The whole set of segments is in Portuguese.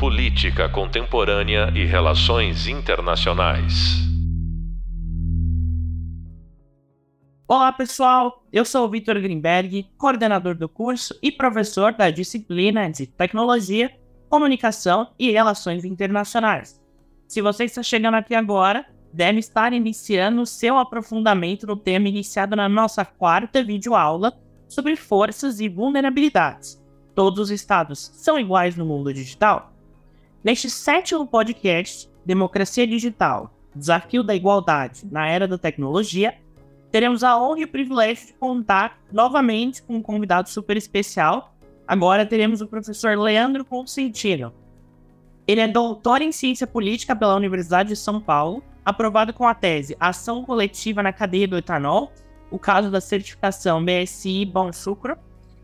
Política Contemporânea e Relações Internacionais. Olá, pessoal! Eu sou o Vitor Greenberg, coordenador do curso e professor da disciplina de Tecnologia, Comunicação e Relações Internacionais. Se você está chegando aqui agora, deve estar iniciando o seu aprofundamento no tema iniciado na nossa quarta videoaula sobre forças e vulnerabilidades. Todos os estados são iguais no mundo digital? Neste sétimo podcast, Democracia Digital Desafio da Igualdade na Era da Tecnologia, teremos a honra e o privilégio de contar novamente com um convidado super especial. Agora teremos o professor Leandro Consentino. Ele é doutor em Ciência Política pela Universidade de São Paulo, aprovado com a tese Ação Coletiva na Cadeia do Etanol, o caso da certificação BSI Bom Sucro,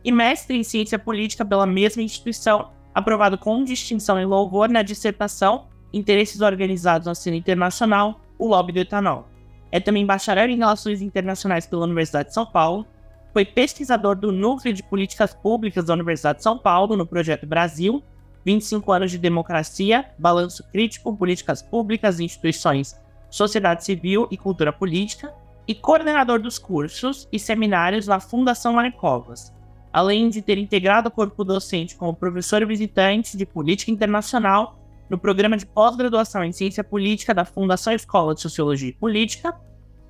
e mestre em Ciência Política pela mesma instituição, aprovado com distinção e louvor na dissertação Interesses Organizados na Cena Internacional, o Lobby do Etanol. É também bacharel em Relações Internacionais pela Universidade de São Paulo, foi pesquisador do Núcleo de Políticas Públicas da Universidade de São Paulo no Projeto Brasil, 25 anos de democracia, balanço crítico, políticas públicas, instituições, sociedade civil e cultura política, e coordenador dos cursos e seminários na Fundação Marcovas, além de ter integrado o corpo docente como professor visitante de Política Internacional no programa de pós-graduação em Ciência Política da Fundação Escola de Sociologia e Política,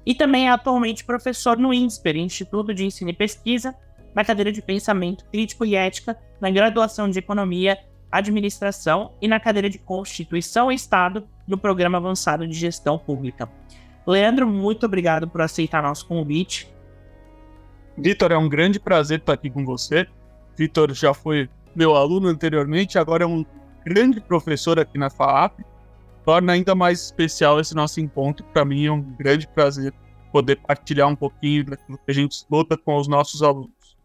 e também é atualmente professor no INSPER, Instituto de Ensino e Pesquisa, na cadeira de Pensamento Crítico e Ética, na graduação de Economia, Administração e na cadeira de Constituição e Estado no Programa Avançado de Gestão Pública. Leandro, muito obrigado por aceitar nosso convite. Vitor, é um grande prazer estar aqui com você. Vitor já foi meu aluno anteriormente, agora é um grande professor aqui na FAAP. Torna ainda mais especial esse nosso encontro. Para mim é um grande prazer poder partilhar um pouquinho daquilo que a gente luta com os nossos alunos.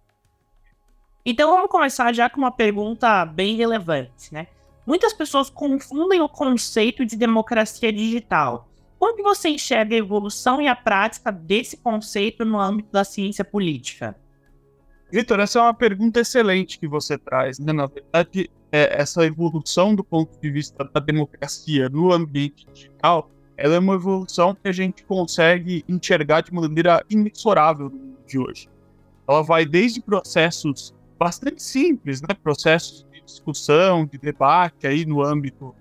Então vamos começar já com uma pergunta bem relevante, né? Muitas pessoas confundem o conceito de democracia digital como que você enxerga a evolução e a prática desse conceito no âmbito da ciência política? Vitor, essa é uma pergunta excelente que você traz. Né? Na verdade, é, essa evolução do ponto de vista da democracia no ambiente digital, ela é uma evolução que a gente consegue enxergar de maneira inexorável no mundo de hoje. Ela vai desde processos bastante simples, né? processos de discussão, de debate aí no âmbito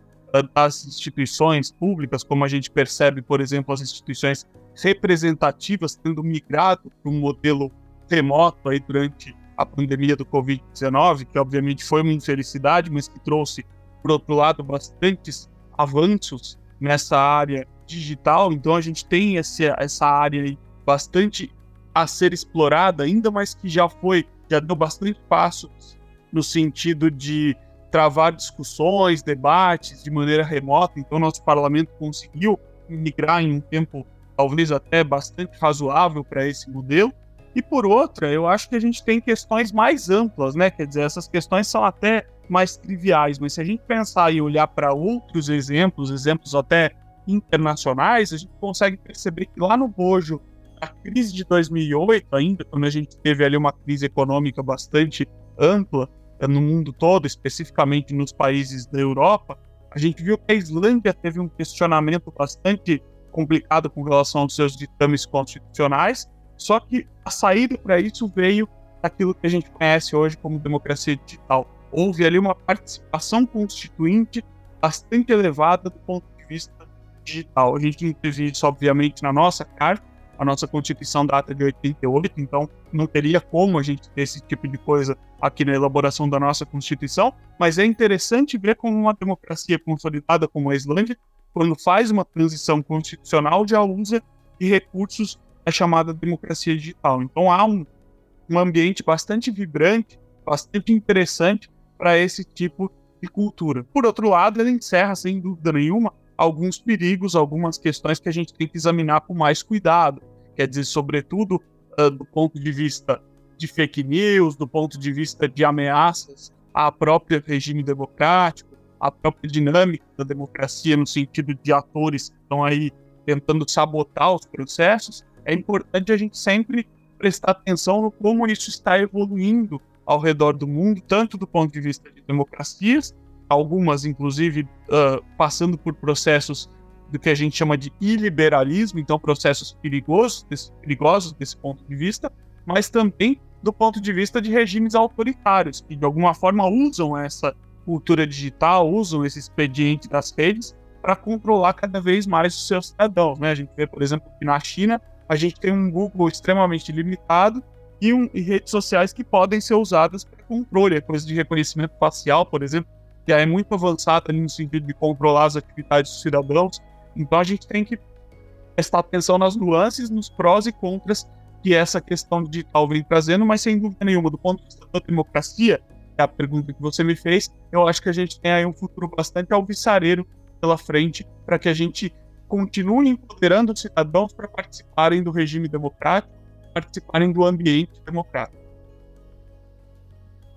das instituições públicas, como a gente percebe, por exemplo, as instituições representativas tendo migrado para um modelo remoto aí durante a pandemia do Covid-19, que obviamente foi uma infelicidade, mas que trouxe, por outro lado, bastantes avanços nessa área digital. Então a gente tem esse, essa área aí bastante a ser explorada, ainda mais que já foi, já deu bastante passos no sentido de travar discussões, debates de maneira remota. Então, nosso parlamento conseguiu migrar em um tempo talvez até bastante razoável para esse modelo. E por outra, eu acho que a gente tem questões mais amplas, né? Quer dizer, essas questões são até mais triviais, mas se a gente pensar e olhar para outros exemplos, exemplos até internacionais, a gente consegue perceber que lá no bojo a crise de 2008, ainda quando a gente teve ali uma crise econômica bastante ampla, no mundo todo, especificamente nos países da Europa, a gente viu que a Islândia teve um questionamento bastante complicado com relação aos seus ditames constitucionais, só que a saída para isso veio daquilo que a gente conhece hoje como democracia digital. Houve ali uma participação constituinte bastante elevada do ponto de vista digital. A gente não teve isso, obviamente, na nossa carta, a nossa Constituição data de 88, então não teria como a gente ter esse tipo de coisa aqui na elaboração da nossa Constituição, mas é interessante ver como uma democracia consolidada como a Islândia, quando faz uma transição constitucional, já usa de recursos da chamada democracia digital. Então há um, um ambiente bastante vibrante, bastante interessante para esse tipo de cultura. Por outro lado, ele encerra, sem dúvida nenhuma, alguns perigos, algumas questões que a gente tem que examinar com mais cuidado. Quer dizer, sobretudo uh, do ponto de vista de fake news, do ponto de vista de ameaças à própria regime democrático, à própria dinâmica da democracia, no sentido de atores que estão aí tentando sabotar os processos, é importante a gente sempre prestar atenção no como isso está evoluindo ao redor do mundo, tanto do ponto de vista de democracias, algumas, inclusive, uh, passando por processos do que a gente chama de iliberalismo, então processos perigosos desse, perigosos desse ponto de vista, mas também do ponto de vista de regimes autoritários, que de alguma forma usam essa cultura digital, usam esse expediente das redes para controlar cada vez mais os seus cidadãos. Né? A gente vê, por exemplo, que na China a gente tem um Google extremamente limitado e, um, e redes sociais que podem ser usadas para controle, a coisa de reconhecimento facial, por exemplo, que é muito avançada no sentido de controlar as atividades dos cidadãos. Então a gente tem que prestar atenção nas nuances, nos prós e contras que essa questão digital vem trazendo, mas sem dúvida nenhuma, do ponto de vista da democracia, que é a pergunta que você me fez, eu acho que a gente tem aí um futuro bastante alvissareiro pela frente para que a gente continue empoderando os cidadãos para participarem do regime democrático, participarem do ambiente democrático.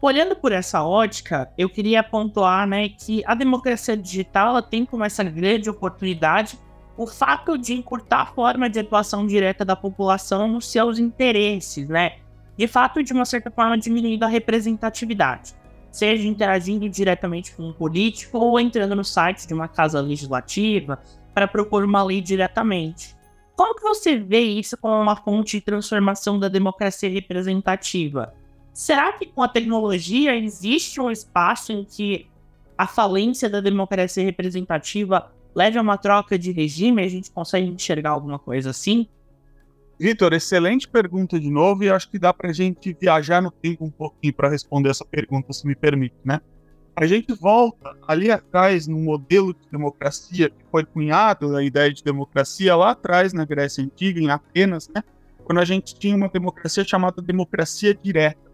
Olhando por essa ótica, eu queria pontuar né, que a democracia digital tem como essa grande oportunidade o fato de encurtar a forma de atuação direta da população nos seus interesses, né? De fato, de uma certa forma, diminuindo a representatividade, seja interagindo diretamente com um político ou entrando no site de uma casa legislativa para propor uma lei diretamente. Como que você vê isso como uma fonte de transformação da democracia representativa? Será que com a tecnologia existe um espaço em que a falência da democracia representativa leve a uma troca de regime, a gente consegue enxergar alguma coisa assim? Vitor, excelente pergunta de novo, e acho que dá para a gente viajar no tempo um pouquinho para responder essa pergunta, se me permite, né? A gente volta ali atrás no modelo de democracia que foi cunhado a ideia de democracia lá atrás na Grécia Antiga, em Atenas, né? Quando a gente tinha uma democracia chamada democracia direta.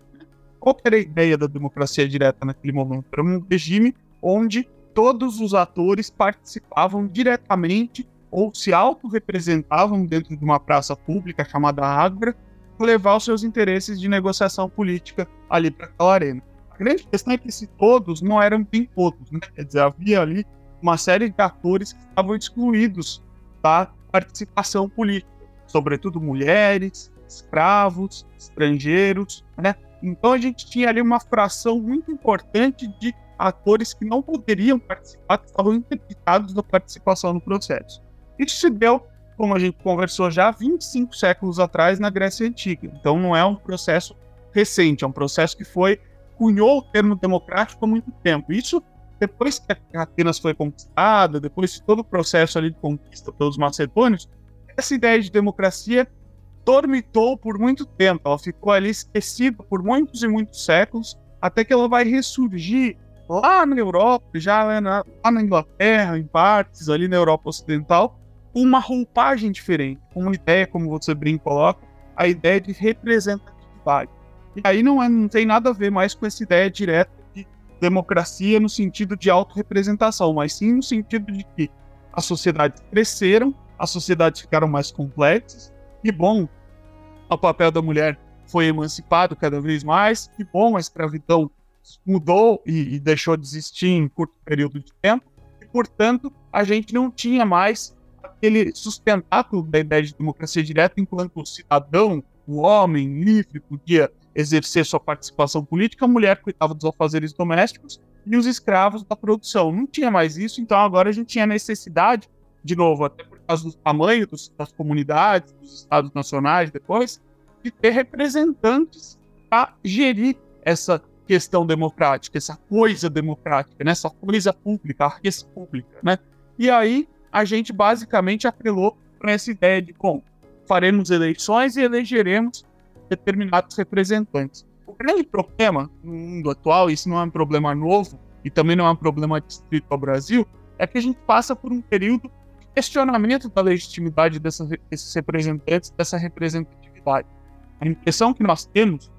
Qual era a ideia da democracia direta naquele momento? Era um regime onde todos os atores participavam diretamente ou se autorrepresentavam dentro de uma praça pública chamada Ágora, levar os seus interesses de negociação política ali para aquela arena. A grande questão é que se todos não eram bem todos, né? quer dizer, havia ali uma série de atores que estavam excluídos da participação política, sobretudo mulheres, escravos, estrangeiros, né? Então a gente tinha ali uma fração muito importante de atores que não poderiam participar, que estavam interditados da participação no processo. Isso se deu, como a gente conversou já, 25 séculos atrás na Grécia Antiga. Então não é um processo recente, é um processo que foi cunhou o termo democrático há muito tempo. Isso depois que Atenas foi conquistada, depois de todo o processo ali de conquista pelos macedônios, essa ideia de democracia dormitou por muito tempo. Ela ficou ali esquecida por muitos e muitos séculos, até que ela vai ressurgir lá na Europa, já na, lá na Inglaterra, em partes, ali na Europa Ocidental, uma roupagem diferente, uma ideia, como você bem coloca, a ideia de representatividade. E aí não, é, não tem nada a ver mais com essa ideia direta de democracia no sentido de autorrepresentação, mas sim no sentido de que as sociedades cresceram, as sociedades ficaram mais complexas, e bom, o papel da mulher foi emancipado cada vez mais, que bom, a escravidão mudou e, e deixou de existir em curto período de tempo, e, portanto, a gente não tinha mais aquele sustentáculo da ideia de democracia direta enquanto o cidadão, o homem livre, podia exercer sua participação política, a mulher cuidava dos afazeres domésticos e os escravos da produção. Não tinha mais isso, então agora a gente tinha necessidade, de novo, até causa do tamanho dos, das comunidades, dos estados nacionais depois, de ter representantes para gerir essa questão democrática, essa coisa democrática, né? essa coisa pública, a res pública. Né? E aí a gente basicamente apelou para essa ideia de, bom, faremos eleições e elegeremos determinados representantes. O grande problema no mundo atual, isso não é um problema novo e também não é um problema distrito ao Brasil, é que a gente passa por um período questionamento da legitimidade dessas, desses representantes, dessa representatividade. A impressão que nós temos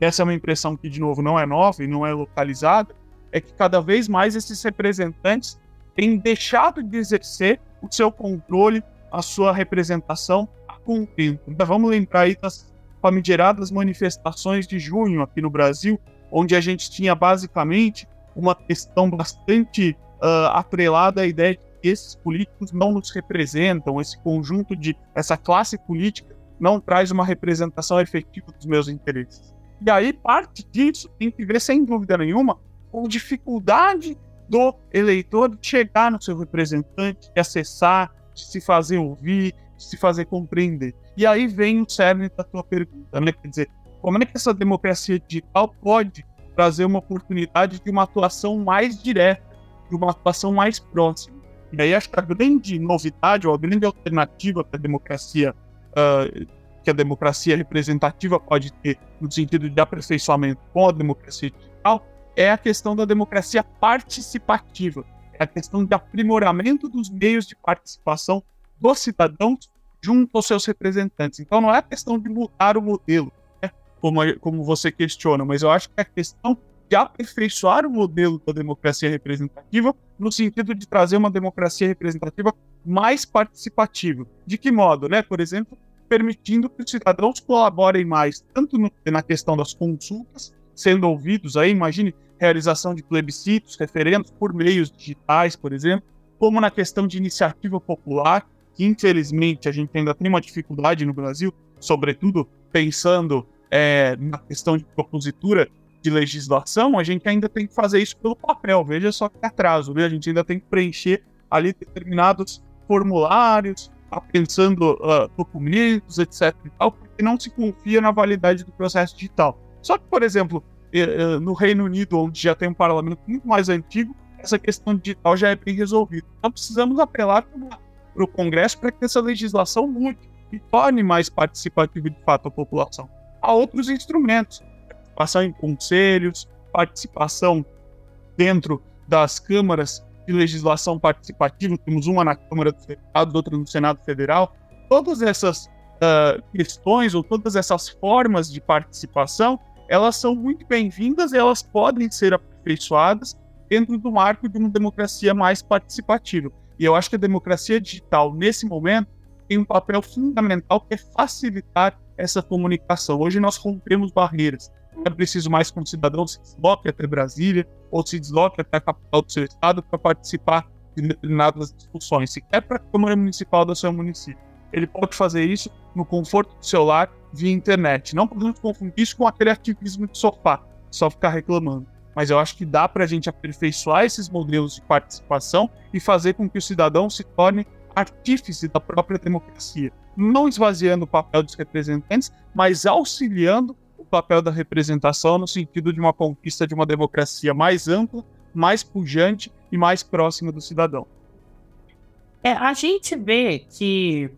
essa é uma impressão que, de novo, não é nova e não é localizada, é que cada vez mais esses representantes têm deixado de exercer o seu controle, a sua representação a. Então, vamos lembrar aí das famigeradas manifestações de junho aqui no Brasil, onde a gente tinha basicamente uma questão bastante uh, atrelada à ideia de esses políticos não nos representam, esse conjunto de essa classe política não traz uma representação efetiva dos meus interesses. E aí, parte disso tem que ver, sem dúvida nenhuma, com dificuldade do eleitor de chegar no seu representante, de acessar, de se fazer ouvir, de se fazer compreender. E aí vem o cerne da tua pergunta, né? Quer dizer, como é que essa democracia digital pode trazer uma oportunidade de uma atuação mais direta, de uma atuação mais próxima? E aí acho que a grande novidade, ou a grande alternativa para a democracia, uh, que a democracia representativa pode ter no sentido de aperfeiçoamento com a democracia digital, é a questão da democracia participativa, é a questão de aprimoramento dos meios de participação dos cidadãos junto aos seus representantes. Então não é a questão de mudar o modelo, né, como, como você questiona, mas eu acho que a questão de aperfeiçoar o modelo da democracia representativa no sentido de trazer uma democracia representativa mais participativa. De que modo, né? Por exemplo, permitindo que os cidadãos colaborem mais, tanto no, na questão das consultas, sendo ouvidos aí, imagine realização de plebiscitos, referendos por meios digitais, por exemplo, como na questão de iniciativa popular, que infelizmente a gente ainda tem uma dificuldade no Brasil, sobretudo pensando é, na questão de propositura de legislação, a gente ainda tem que fazer isso pelo papel. Veja só que atraso, né? A gente ainda tem que preencher ali determinados formulários, tá pensando uh, documentos, etc. e tal, porque não se confia na validade do processo digital. Só que, por exemplo, no Reino Unido, onde já tem um parlamento muito mais antigo, essa questão digital já é bem resolvida. Então precisamos apelar para o Congresso para que essa legislação mude e torne mais participativa de fato a população. Há outros instrumentos, participação em conselhos, participação dentro das câmaras de legislação participativa, temos uma na Câmara dos Deputados, outra no Senado Federal. Todas essas uh, questões ou todas essas formas de participação elas são muito bem-vindas elas podem ser aperfeiçoadas dentro do marco de uma democracia mais participativa. E eu acho que a democracia digital, nesse momento, tem um papel fundamental que é facilitar essa comunicação. Hoje nós rompemos barreiras. É preciso mais que um cidadão se desloque até Brasília ou se desloque até a capital do seu estado para participar de determinadas discussões, sequer para a Câmara Municipal do seu município. Ele pode fazer isso no conforto do seu lar via internet. Não podemos confundir isso com aquele ativismo de sofá, só ficar reclamando. Mas eu acho que dá para a gente aperfeiçoar esses modelos de participação e fazer com que o cidadão se torne artífice da própria democracia. Não esvaziando o papel dos representantes, mas auxiliando papel da representação no sentido de uma conquista de uma democracia mais ampla, mais pujante e mais próxima do cidadão. É, a gente vê que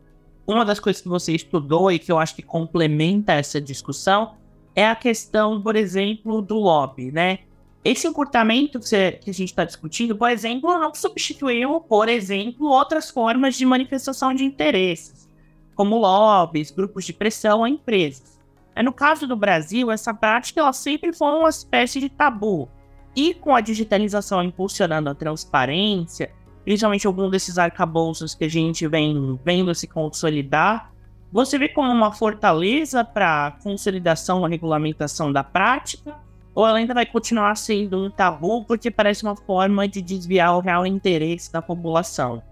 uma das coisas que você estudou e que eu acho que complementa essa discussão é a questão, por exemplo, do lobby, né? Esse encurtamento que, a gente está discutindo, por exemplo, não substituiu, por exemplo, outras formas de manifestação de interesses, como lobbies, grupos de pressão a empresas. É, no caso do Brasil, essa prática ela sempre foi uma espécie de tabu. E com a digitalização impulsionando a transparência, principalmente algum desses arcabouços que a gente vem vendo se consolidar, você vê como uma fortaleza para consolidação e regulamentação da prática? Ou ela ainda vai continuar sendo um tabu porque parece uma forma de desviar o real interesse da população?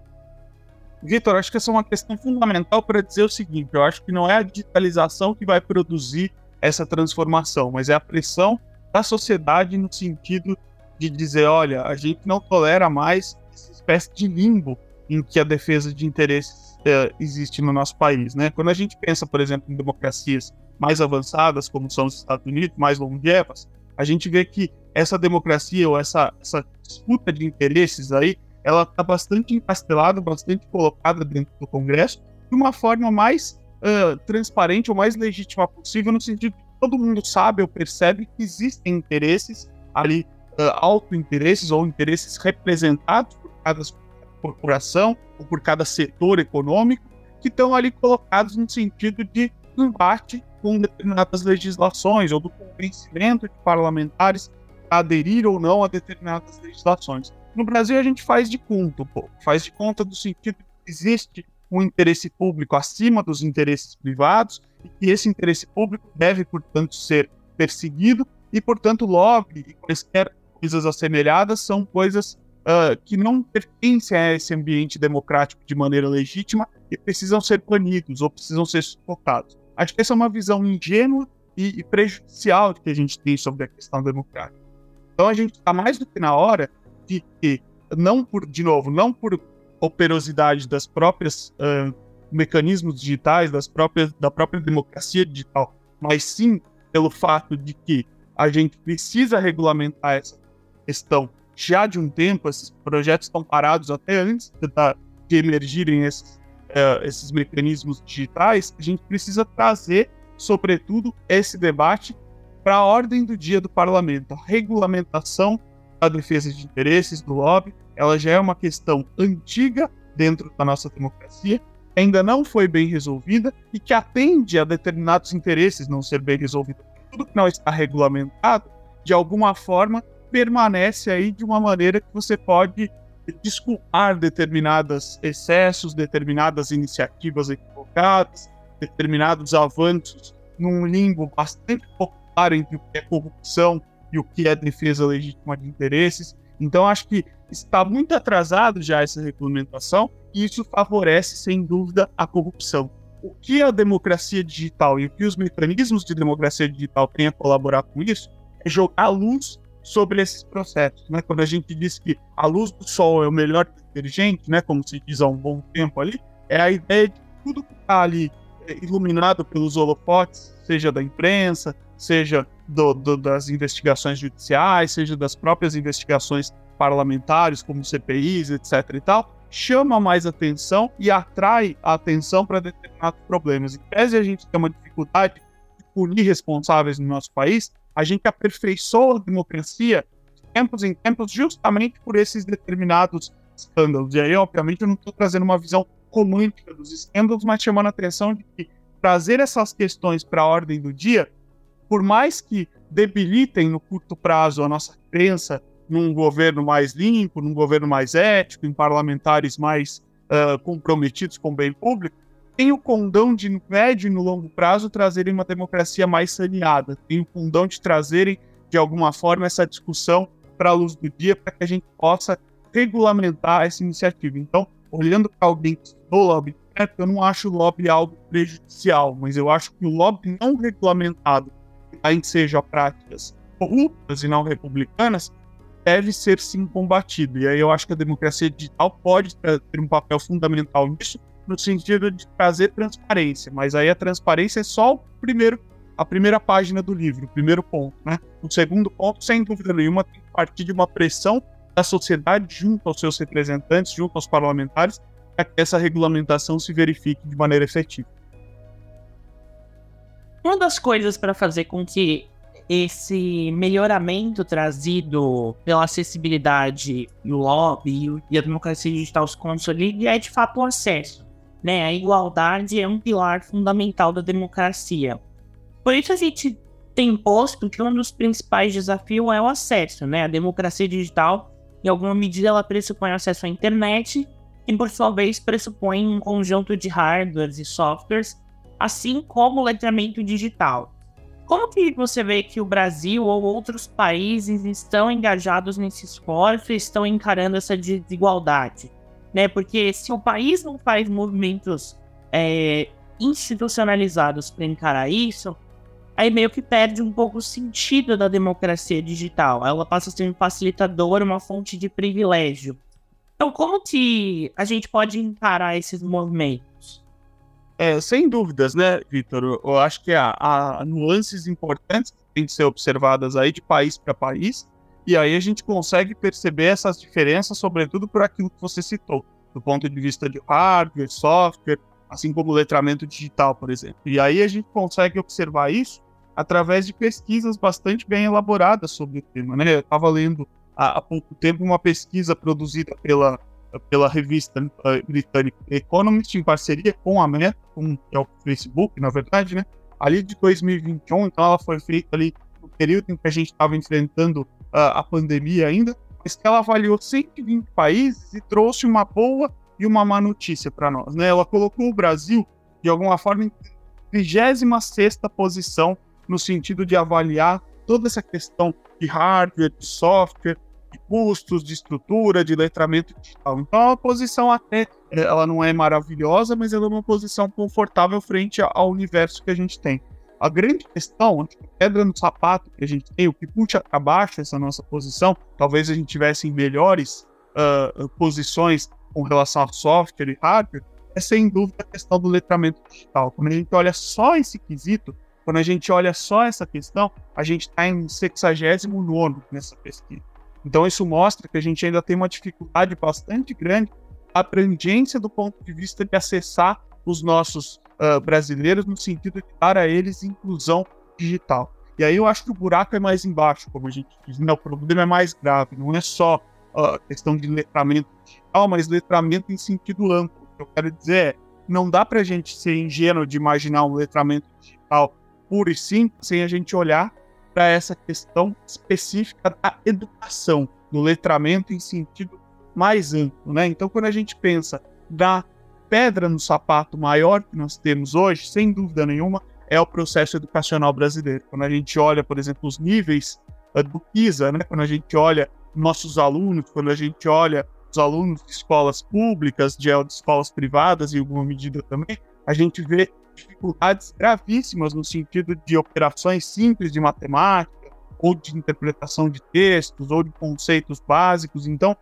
Vitor, acho que essa é uma questão fundamental para dizer o seguinte: eu acho que não é a digitalização que vai produzir essa transformação, mas é a pressão da sociedade no sentido de dizer: olha, a gente não tolera mais espécie de limbo em que a defesa de interesses é, existe no nosso país. Né? Quando a gente pensa, por exemplo, em democracias mais avançadas, como são os Estados Unidos, mais longevas, a gente vê que essa democracia ou essa, essa disputa de interesses aí, ela está bastante encastelada, bastante colocada dentro do Congresso, de uma forma mais uh, transparente ou mais legítima possível, no sentido que todo mundo sabe ou percebe que existem interesses ali, uh, auto-interesses ou interesses representados cada corporação ou por cada setor econômico que estão ali colocados no sentido de embate com determinadas legislações ou do convencimento de parlamentares a aderir ou não a determinadas legislações. No Brasil a gente faz de conta um pouco, faz de conta do sentido que existe um interesse público acima dos interesses privados e que esse interesse público deve, portanto, ser perseguido e, portanto, lobby e quaisquer coisas assemelhadas são coisas uh, que não pertencem a esse ambiente democrático de maneira legítima e precisam ser banidos ou precisam ser sufocados. Acho que essa é uma visão ingênua e, e prejudicial que a gente tem sobre a questão democrática. Então a gente está mais do que na hora de que, não por, de novo, não por operosidade das próprias uh, mecanismos digitais, das próprias, da própria democracia digital, mas sim pelo fato de que a gente precisa regulamentar essa questão já de um tempo, esses projetos estão parados até antes de emergirem esses, uh, esses mecanismos digitais, a gente precisa trazer, sobretudo, esse debate para a ordem do dia do parlamento. A regulamentação da defesa de interesses do lobby, ela já é uma questão antiga dentro da nossa democracia, ainda não foi bem resolvida e que atende a determinados interesses não ser bem resolvida. Tudo que não está regulamentado, de alguma forma, permanece aí de uma maneira que você pode desculpar determinados excessos, determinadas iniciativas equivocadas, determinados avanços num limbo bastante popular entre o que é corrupção e o que é defesa legítima de interesses. Então, acho que está muito atrasado já essa regulamentação e isso favorece, sem dúvida, a corrupção. O que a democracia digital e o que os mecanismos de democracia digital têm a colaborar com isso é jogar luz sobre esses processos. Né? Quando a gente diz que a luz do sol é o melhor detergente, né, como se diz há um bom tempo ali, é a ideia de tudo que está ali é, iluminado pelos holofotes, seja da imprensa, seja do, do, das investigações judiciais, seja das próprias investigações parlamentares, como CPIs, etc. e tal, chama mais atenção e atrai a atenção para determinados problemas. Em tese, a gente tem uma dificuldade de punir responsáveis no nosso país, a gente aperfeiçoa a democracia de tempos em tempos justamente por esses determinados escândalos. E aí, obviamente, eu não estou trazendo uma visão romântica dos escândalos, mas chamando a atenção de que trazer essas questões para a ordem do dia, por mais que debilitem no curto prazo a nossa crença num governo mais limpo, num governo mais ético, em parlamentares mais uh, comprometidos com o bem público, tem o condão de, no médio e no longo prazo, trazerem uma democracia mais saneada, tem o condão de trazerem, de alguma forma, essa discussão para a luz do dia, para que a gente possa regulamentar essa iniciativa. Então, olhando para alguém que estudou lobby eu não acho o lobby algo prejudicial, mas eu acho que o lobby não regulamentado, ainda seja práticas corruptas e não republicanas, deve ser sim combatido. E aí eu acho que a democracia digital pode ter um papel fundamental nisso, no sentido de trazer transparência, mas aí a transparência é só o primeiro, a primeira página do livro, o primeiro ponto, né? O segundo ponto, sem dúvida nenhuma, tem que partir de uma pressão da sociedade junto aos seus representantes, junto aos parlamentares, para que essa regulamentação se verifique de maneira efetiva. Uma das coisas para fazer com que esse melhoramento trazido pela acessibilidade e o lobby e a democracia digital se consolide é de fato o acesso. Né? A igualdade é um pilar fundamental da democracia. Por isso a gente tem posto que um dos principais desafios é o acesso. Né? A democracia digital, em alguma medida, ela pressupõe acesso à internet e, por sua vez, pressupõe um conjunto de hardwares e softwares, assim como o letramento digital. Como que você vê que o Brasil ou outros países estão engajados nesse esforço e estão encarando essa desigualdade? Né? Porque se o país não faz movimentos é, institucionalizados para encarar isso, aí meio que perde um pouco o sentido da democracia digital. Ela passa a ser um facilitador, uma fonte de privilégio. Então, como que a gente pode encarar esses movimentos? É, sem dúvidas, né, Vitor? Eu acho que há, há, nuances importantes que têm de ser observadas aí de país para país, e aí a gente consegue perceber essas diferenças, sobretudo por aquilo que você citou, do ponto de vista de hardware, software, assim como letramento digital, por exemplo. E aí a gente consegue observar isso através de pesquisas bastante bem elaboradas sobre o tema. Né? Eu estava lendo há, há pouco tempo uma pesquisa produzida pela pela revista uh, britânica Economist, em parceria com a Meta, com é o Facebook, na verdade, né? Ali de 2021, então ela foi feita ali no período em que a gente estava enfrentando uh, a pandemia ainda, mas que ela avaliou 120 países e trouxe uma boa e uma má notícia para nós, né? Ela colocou o Brasil, de alguma forma, em 26 posição no sentido de avaliar toda essa questão de hardware, de software, custos, de estrutura, de letramento digital. Então, é uma posição até, ela não é maravilhosa, mas ela é uma posição confortável frente ao universo que a gente tem. A grande questão, a pedra no sapato que a gente tem, o que puxa para baixo essa nossa posição, talvez a gente tivesse em melhores uh, posições com relação a software e hardware, é sem dúvida a questão do letramento digital. Quando a gente olha só esse quesito, quando a gente olha só essa questão, a gente está em 69 nessa pesquisa. Então, isso mostra que a gente ainda tem uma dificuldade bastante grande, a abrangência do ponto de vista de acessar os nossos uh, brasileiros, no sentido de dar a eles inclusão digital. E aí eu acho que o buraco é mais embaixo, como a gente diz. Né? O problema é mais grave, não é só uh, questão de letramento digital, mas letramento em sentido amplo. O que eu quero dizer é, não dá para a gente ser ingênuo de imaginar um letramento digital puro e simples sem a gente olhar para essa questão específica da educação, do letramento em sentido mais amplo, né? Então, quando a gente pensa da pedra no sapato maior que nós temos hoje, sem dúvida nenhuma, é o processo educacional brasileiro. Quando a gente olha, por exemplo, os níveis uh, do PISA, né? quando a gente olha nossos alunos, quando a gente olha os alunos de escolas públicas, de, de escolas privadas, em alguma medida também, a gente vê dificuldades gravíssimas no sentido de operações simples de matemática, ou de interpretação de textos, ou de conceitos básicos. Então,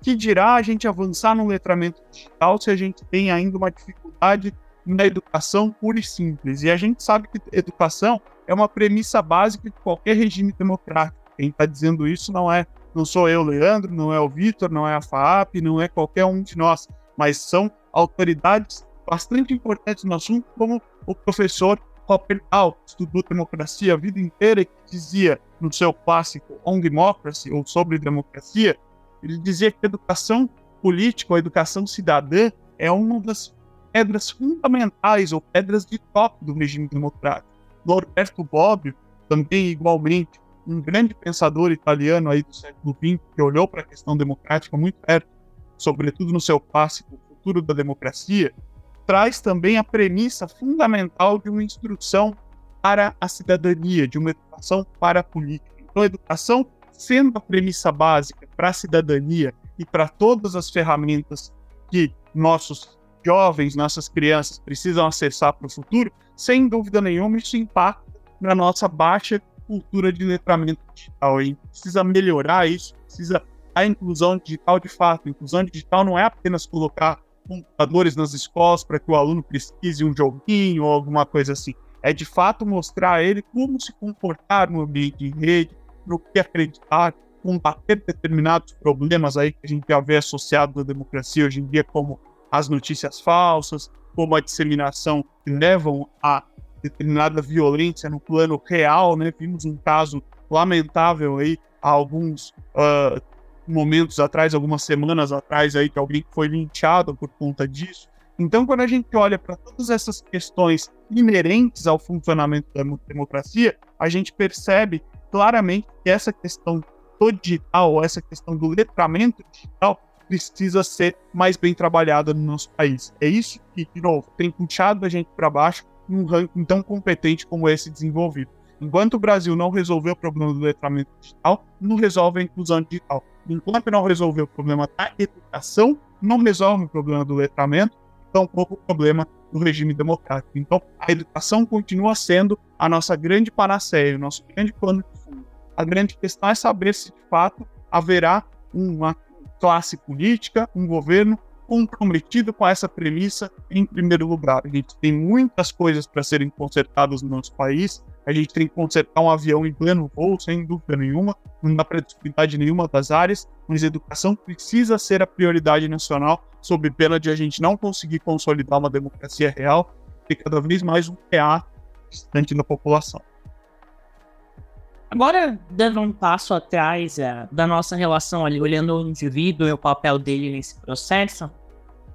que dirá a gente avançar no letramento digital se a gente tem ainda uma dificuldade na educação pura e simples? E a gente sabe que educação é uma premissa básica de qualquer regime democrático. Quem está dizendo isso não é, não sou eu, Leandro, não é o Vitor, não é a FAAP, não é qualquer um de nós, mas são autoridades bastante importantes no assunto, como o professor Hoppertal, que estudou democracia a vida inteira e que dizia no seu clássico On Democracy, ou sobre democracia, ele dizia que a educação política, a educação cidadã, é uma das pedras fundamentais ou pedras de toque do regime democrático. Norberto Bobbio, também igualmente um grande pensador italiano aí do século XX, que olhou para a questão democrática muito perto, sobretudo no seu clássico Futuro da Democracia, traz também a premissa fundamental de uma instrução para a cidadania, de uma educação para a política. Então, a educação sendo a premissa básica para a cidadania e para todas as ferramentas que nossos jovens, nossas crianças precisam acessar para o futuro, sem dúvida nenhuma, isso impacta na nossa baixa cultura de letramento digital. Gente precisa melhorar isso, precisa a inclusão digital de fato. A inclusão digital não é apenas colocar computadores nas escolas para que o aluno pesquise um joguinho ou alguma coisa assim. É de fato mostrar a ele como se comportar no ambiente de rede, no que acreditar, combater determinados problemas aí que a gente já vê associado à democracia hoje em dia, como as notícias falsas, como a disseminação que levam a determinada violência no plano real, né? Vimos um caso lamentável aí há alguns uh, momentos atrás, algumas semanas atrás aí, que alguém foi linchado por conta disso. Então, quando a gente olha para todas essas questões inerentes ao funcionamento da democracia, a gente percebe claramente que essa questão do digital, essa questão do letramento digital, precisa ser mais bem trabalhada no nosso país. É isso que, de novo, tem puxado a gente para baixo num ranking tão competente como esse desenvolvido. Enquanto o Brasil não resolveu o problema do letramento digital, não resolve a inclusão digital. Enquanto não resolveu o problema da educação, não resolve o problema do letramento, tampouco o problema do regime democrático. Então, a educação continua sendo a nossa grande panaceia, o nosso grande plano de fundo. A grande questão é saber se, de fato, haverá uma classe política, um governo comprometido com essa premissa em primeiro lugar. A gente tem muitas coisas para serem consertadas no nosso país. A gente tem que consertar um avião em pleno voo, sem dúvida nenhuma. Não dá para descuidar de nenhuma das áreas, mas a educação precisa ser a prioridade nacional, sob pena de a gente não conseguir consolidar uma democracia real e cada vez mais um PA distante da população. Agora, dando um passo atrás é, da nossa relação ali, olhando o indivíduo e o papel dele nesse processo,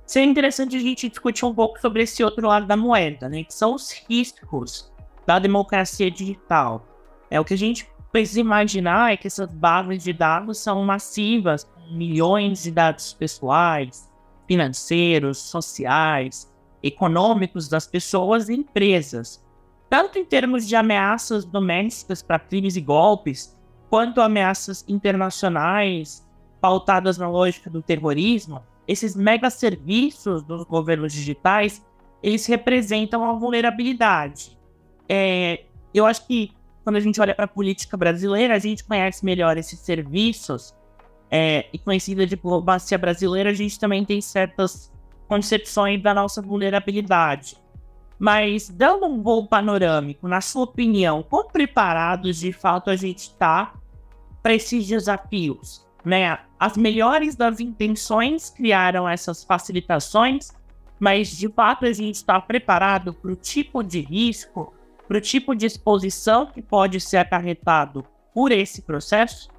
seria interessante a gente discutir um pouco sobre esse outro lado da moeda, né? Que são os riscos da democracia digital. É o que a gente precisa imaginar é que essas bases de dados são massivas, milhões de dados pessoais, financeiros, sociais, econômicos das pessoas e empresas tanto em termos de ameaças domésticas para crimes e golpes, quanto ameaças internacionais pautadas na lógica do terrorismo, esses mega serviços dos governos digitais, eles representam a vulnerabilidade. é, eu acho que quando a gente olha para a política brasileira, a gente conhece melhor esses serviços é, e conhecida de diplomacia brasileira, a gente também tem certas concepções da nossa vulnerabilidade. Mas, dando um voo panorâmico, na sua opinião, quão preparados de fato a gente está para esses desafios? Né? As melhores das intenções criaram essas facilitações, mas de fato a gente está preparado para o tipo de risco, para o tipo de exposição que pode ser acarretado por esse processo?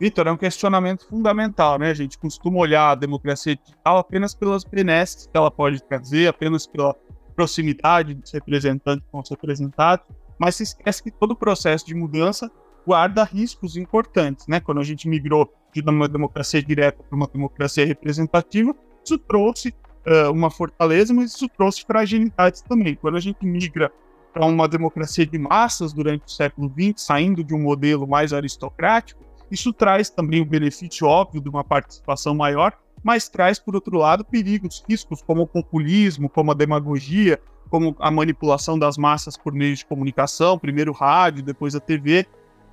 Vitor, é um questionamento fundamental, né? A gente costuma olhar a democracia digital apenas pelas benesses que ela pode trazer, apenas pela proximidade dos representantes com os representados, mas se esquece que todo o processo de mudança guarda riscos importantes, né? Quando a gente migrou de uma democracia direta para uma democracia representativa, isso trouxe uh, uma fortaleza, mas isso trouxe fragilidades também. Quando a gente migra para uma democracia de massas durante o século XX, saindo de um modelo mais aristocrático, isso traz também o benefício óbvio de uma participação maior, mas traz, por outro lado, perigos, riscos como o populismo, como a demagogia, como a manipulação das massas por meios de comunicação, primeiro rádio, depois a TV.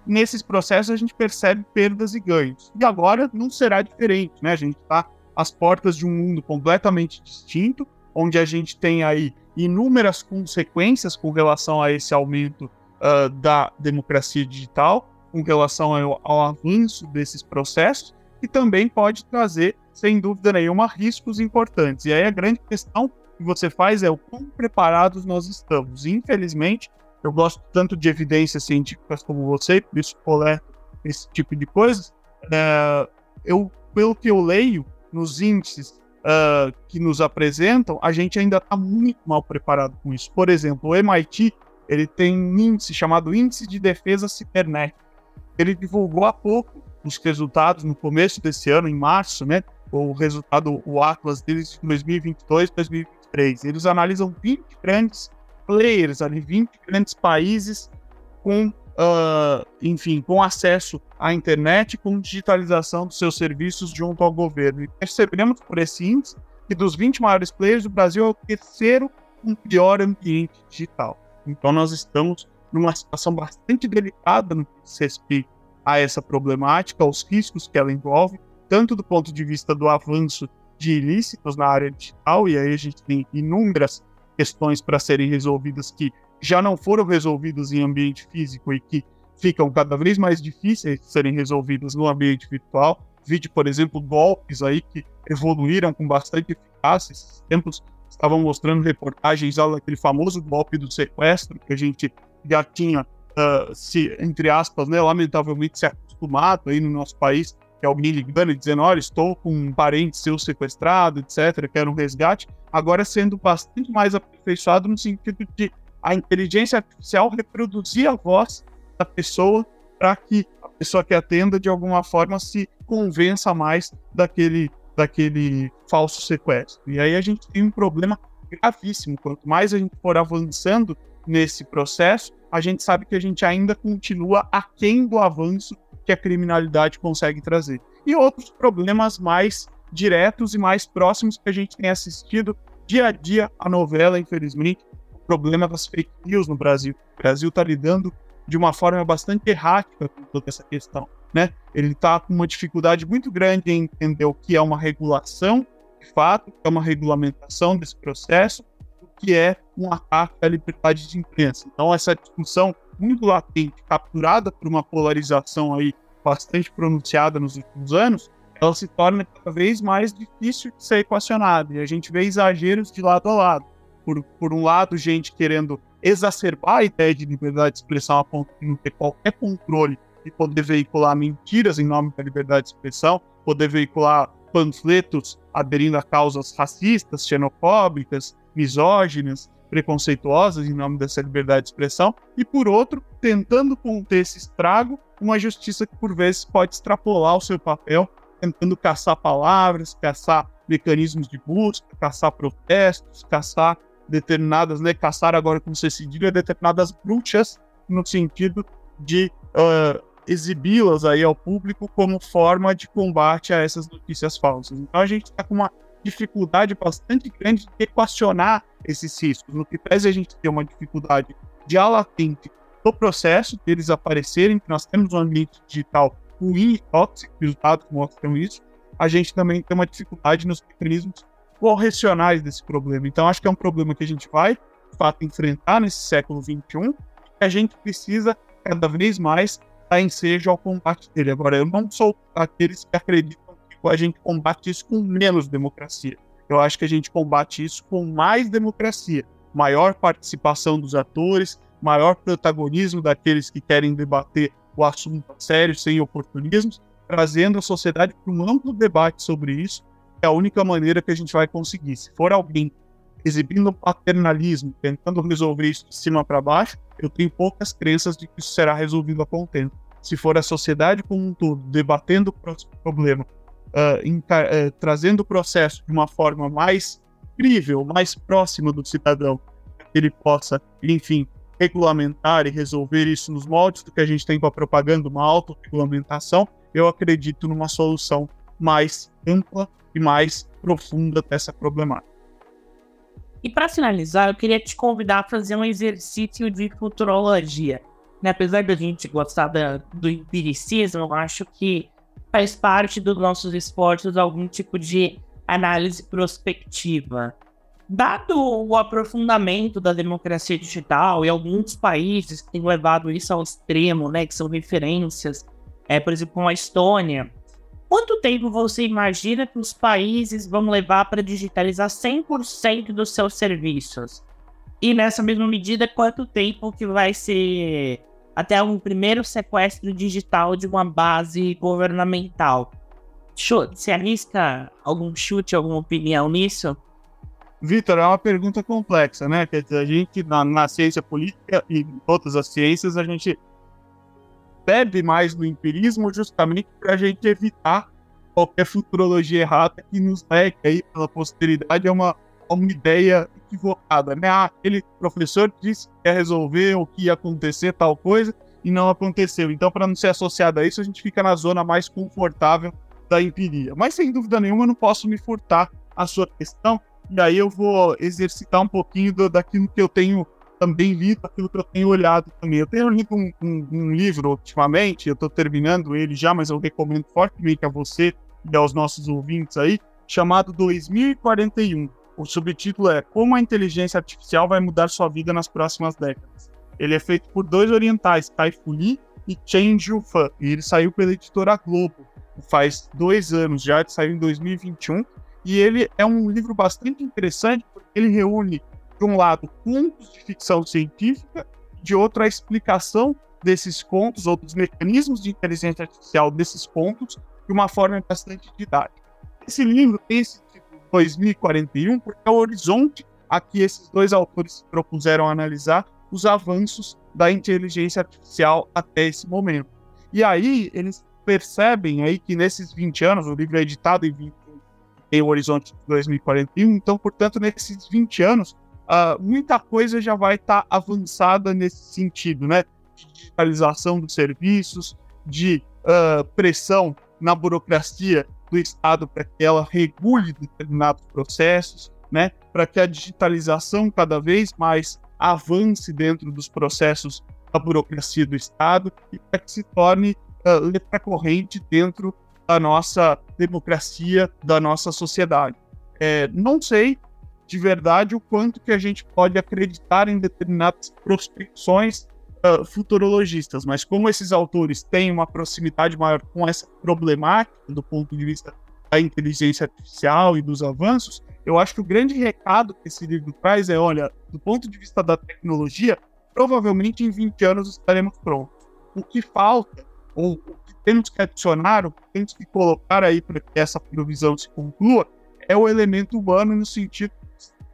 Nesses processos a gente percebe perdas e ganhos. E agora não será diferente, né? A gente está às portas de um mundo completamente distinto, onde a gente tem aí inúmeras consequências com relação a esse aumento uh, da democracia digital, com relação ao, ao avanço desses processos, e também pode trazer, sem dúvida nenhuma, riscos importantes. E aí a grande questão que você faz é o quão preparados nós estamos. infelizmente, eu gosto tanto de evidências científicas como você, por isso coleto esse tipo de coisas. É, eu, pelo que eu leio nos índices uh, que nos apresentam, a gente ainda está muito mal preparado com isso. Por exemplo, o MIT ele tem um índice chamado Índice de Defesa Cibernética ele divulgou há pouco os resultados no começo desse ano, em março, né? O resultado, o Atlas deles de 2022, 2023. Eles analisam 20 grandes players ali, 20 grandes países com, uh, enfim, com acesso à internet, com digitalização dos seus serviços junto ao governo. E percebemos por esse índice que dos 20 maiores players, o Brasil é o terceiro com pior ambiente digital. Então nós estamos numa situação bastante delicada no que diz respeito a essa problemática, aos riscos que ela envolve, tanto do ponto de vista do avanço de ilícitos na área digital, e aí a gente tem inúmeras questões para serem resolvidas que já não foram resolvidas em ambiente físico e que ficam cada vez mais difíceis de serem resolvidas no ambiente virtual. Vide, por exemplo, golpes aí que evoluíram com bastante eficácia. Esses tempos estavam mostrando reportagens daquele famoso golpe do sequestro que a gente já tinha uh, se, entre aspas, né, lamentavelmente se acostumado aí no nosso país, que é alguém ligando e dizendo, olha, estou com um parente seu sequestrado, etc., quero um resgate, agora sendo bastante mais aperfeiçoado no sentido de a inteligência artificial reproduzir a voz da pessoa para que a pessoa que atenda, de alguma forma, se convença mais daquele, daquele falso sequestro. E aí a gente tem um problema gravíssimo. Quanto mais a gente for avançando nesse processo, a gente sabe que a gente ainda continua aquém do avanço que a criminalidade consegue trazer. E outros problemas mais diretos e mais próximos que a gente tem assistido dia a dia a novela, infelizmente, o problema das fake news no Brasil. O Brasil está lidando de uma forma bastante errática com toda essa questão. Né? Ele está com uma dificuldade muito grande em entender o que é uma regulação, de fato, que é uma regulamentação desse processo, que é um ataque à liberdade de imprensa. Então, essa discussão muito latente, capturada por uma polarização aí bastante pronunciada nos últimos anos, ela se torna cada vez mais difícil de ser equacionada. E a gente vê exageros de lado a lado. Por, por um lado, gente querendo exacerbar a ideia de liberdade de expressão a ponto de não ter qualquer controle e poder veicular mentiras em nome da liberdade de expressão, poder veicular panfletos aderindo a causas racistas, xenofóbicas, misóginas, preconceituosas em nome dessa liberdade de expressão, e por outro, tentando conter esse estrago, uma justiça que por vezes pode extrapolar o seu papel, tentando caçar palavras, caçar mecanismos de busca, caçar protestos, caçar determinadas, né, caçar agora como você se diria, determinadas bruxas, no sentido de uh, exibi-las aí ao público como forma de combate a essas notícias falsas. Então a gente está com uma dificuldade bastante grande de equacionar esses riscos. No que pese a gente ter uma dificuldade já latente do processo deles aparecerem, que nós temos um ambiente digital ruim e tóxico, e os dados mostram isso, a gente também tem uma dificuldade nos mecanismos correcionais desse problema. Então, acho que é um problema que a gente vai, de fato, enfrentar nesse século XXI, e a gente precisa cada vez mais estar em seja ao combate dele. Agora, eu não sou aqueles que acreditam que a gente combate isso com menos democracia. Eu acho que a gente combate isso com mais democracia, maior participação dos atores, maior protagonismo daqueles que querem debater o assunto sério, sem oportunismos, trazendo a sociedade para um amplo debate sobre isso, é a única maneira que a gente vai conseguir. Se for alguém exibindo paternalismo, tentando resolver isso de cima para baixo, eu tenho poucas crenças de que isso será resolvido a contento. Se for a sociedade como um todo debatendo o problema, uh, uh, trazendo o processo de uma forma mais crível, mais próxima do cidadão, que ele possa, enfim, regulamentar e resolver isso nos moldes do que a gente tem com a propaganda, uma autorregulamentação, eu acredito numa solução mais ampla e mais profunda dessa problemática. E para finalizar, eu queria te convidar a fazer um exercício de futurologia. Né? Apesar da gente gostar da, do empiricismo, eu acho que faz parte dos nossos esforços algum tipo de análise prospectiva. Dado o aprofundamento da democracia digital e alguns países que têm levado isso ao extremo, né, que são referências, é, por exemplo, a Estônia, quanto tempo você imagina que os países vão levar para digitalizar 100% dos seus serviços? E nessa mesma medida, quanto tempo que vai ser até um primeiro sequestro digital de uma base governamental? Você arrisca algum chute, alguma opinião nisso? Vitor, é uma pergunta complexa, né? Quer a gente, na, na ciência política e em todas as ciências, a gente bebe mais no empirismo justamente para a gente evitar qualquer futurologia errada que nos leque aí pela posteridade a uma, a uma ideia equivocada, né? Ah, aquele professor disse que ia resolver o que ia acontecer tal coisa e não aconteceu. Então, para não ser associado a isso, a gente fica na zona mais confortável da empiria. Mas, sem dúvida nenhuma, eu não posso me furtar a sua questão, e aí eu vou exercitar um pouquinho do, daquilo que eu tenho também lido, aquilo que eu tenho olhado também. Eu tenho lido um, um, um livro ultimamente, eu estou terminando ele já, mas eu recomendo fortemente a você e aos nossos ouvintes aí, chamado 2041. O subtítulo é Como a Inteligência Artificial vai mudar sua vida nas próximas décadas. Ele é feito por dois orientais, Kai Fu Lee e Chen Jiufan, e ele saiu pela editora Globo. Faz dois anos já, ele saiu em 2021, e ele é um livro bastante interessante, porque ele reúne, de um lado, contos de ficção científica, de outro, a explicação desses contos, ou dos mecanismos de inteligência artificial desses contos, de uma forma bastante didática. Esse livro tem esse título 2041 porque é o horizonte a que esses dois autores se propuseram analisar os avanços da inteligência artificial até esse momento. E aí eles percebem aí que nesses 20 anos, o livro é editado em 20 tem o horizonte de 2041. Então, portanto, nesses 20 anos, uh, muita coisa já vai estar tá avançada nesse sentido, né? De digitalização dos serviços, de uh, pressão na burocracia do Estado para que ela regule determinados processos, né? Para que a digitalização cada vez mais avance dentro dos processos da burocracia do Estado e para que se torne uh, letra corrente dentro da nossa democracia, da nossa sociedade. É, não sei de verdade o quanto que a gente pode acreditar em determinadas prospecções uh, futurologistas, mas como esses autores têm uma proximidade maior com essa problemática do ponto de vista da inteligência artificial e dos avanços, eu acho que o grande recado que esse livro traz é, olha, do ponto de vista da tecnologia, provavelmente em 20 anos estaremos prontos. O que falta, ou o temos que adicionar, o que temos que colocar aí para que essa provisão se conclua, é o elemento humano no sentido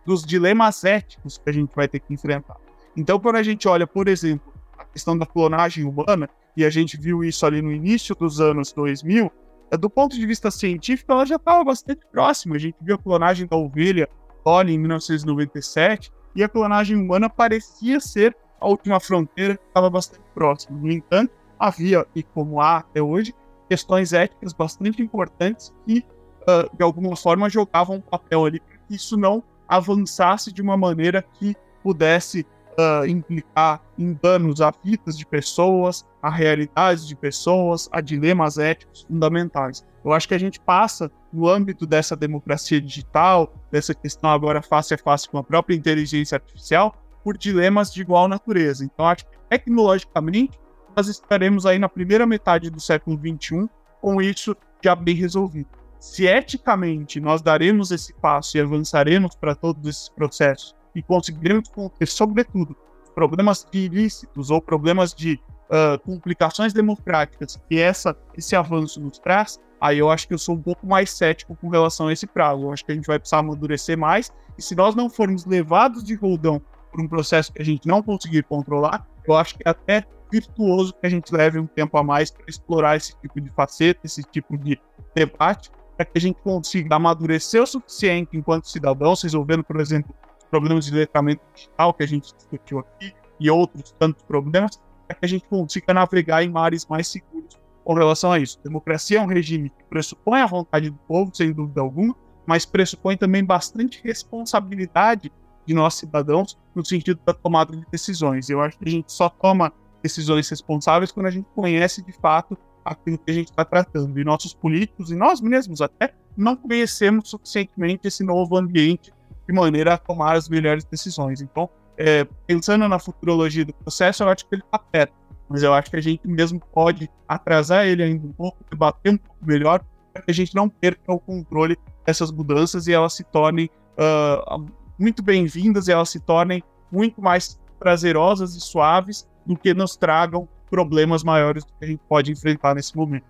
dos dilemas éticos que a gente vai ter que enfrentar. Então, quando a gente olha, por exemplo, a questão da clonagem humana, e a gente viu isso ali no início dos anos 2000, é, do ponto de vista científico, ela já estava bastante próxima. A gente viu a clonagem da ovelha Dolly em 1997, e a clonagem humana parecia ser a última fronteira que estava bastante próxima. No entanto, havia, e como há até hoje, questões éticas bastante importantes que, uh, de alguma forma, jogavam um papel ali para que isso não avançasse de uma maneira que pudesse uh, implicar em danos a vidas de pessoas, a realidades de pessoas, a dilemas éticos fundamentais. Eu acho que a gente passa, no âmbito dessa democracia digital, dessa questão agora face a face com a própria inteligência artificial, por dilemas de igual natureza. Então, acho que tecnologicamente, nós estaremos aí na primeira metade do século XXI com isso já bem resolvido. Se eticamente nós daremos esse passo e avançaremos para todos esses processos e conseguiremos conter, sobretudo, problemas ilícitos ou problemas de uh, complicações democráticas que essa, esse avanço nos traz, aí eu acho que eu sou um pouco mais cético com relação a esse prazo. Eu acho que a gente vai precisar amadurecer mais, e se nós não formos levados de roldão por um processo que a gente não conseguir controlar, eu acho que é até virtuoso que a gente leve um tempo a mais para explorar esse tipo de faceta, esse tipo de debate, para que a gente consiga amadurecer o suficiente enquanto cidadãos, resolvendo, por exemplo, problemas de letramento digital que a gente discutiu aqui e outros tantos problemas, para que a gente consiga navegar em mares mais seguros com relação a isso. Democracia é um regime que pressupõe a vontade do povo, sem dúvida alguma, mas pressupõe também bastante responsabilidade de nós cidadãos no sentido da tomada de decisões. Eu acho que a gente só toma decisões responsáveis quando a gente conhece de fato aquilo que a gente está tratando. E nossos políticos, e nós mesmos até, não conhecemos suficientemente esse novo ambiente de maneira a tomar as melhores decisões. Então, é, pensando na futurologia do processo, eu acho que ele está perto, mas eu acho que a gente mesmo pode atrasar ele ainda um pouco, debater um pouco melhor, para que a gente não perca o controle dessas mudanças e elas se tornem uh, muito bem-vindas elas se tornem muito mais prazerosas e suaves do que nos tragam problemas maiores que a gente pode enfrentar nesse momento.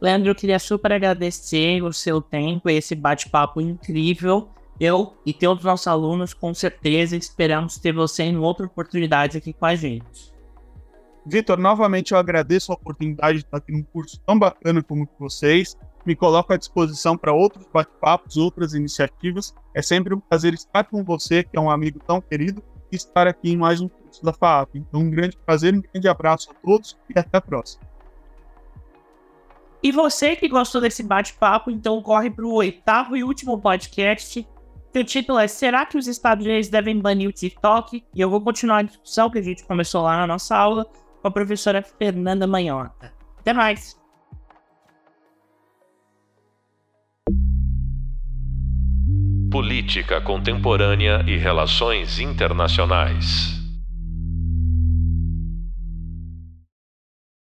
Leandro, eu queria super agradecer o seu tempo e esse bate-papo incrível. Eu e todos os nossos alunos, com certeza, esperamos ter você em outra oportunidade aqui com a gente. Vitor, novamente eu agradeço a oportunidade de estar aqui num curso tão bacana como vocês. Me coloco à disposição para outros bate-papos, outras iniciativas. É sempre um prazer estar com você, que é um amigo tão querido, estar aqui em mais um curso da FAAP. Então, um grande prazer, um grande abraço a todos e até a próxima. E você que gostou desse bate-papo, então corre para o oitavo e último podcast. O título é Será que os Estados Unidos devem banir o TikTok? E eu vou continuar a discussão que a gente começou lá na nossa aula com a professora Fernanda Manhota. Até mais! Política Contemporânea e Relações Internacionais.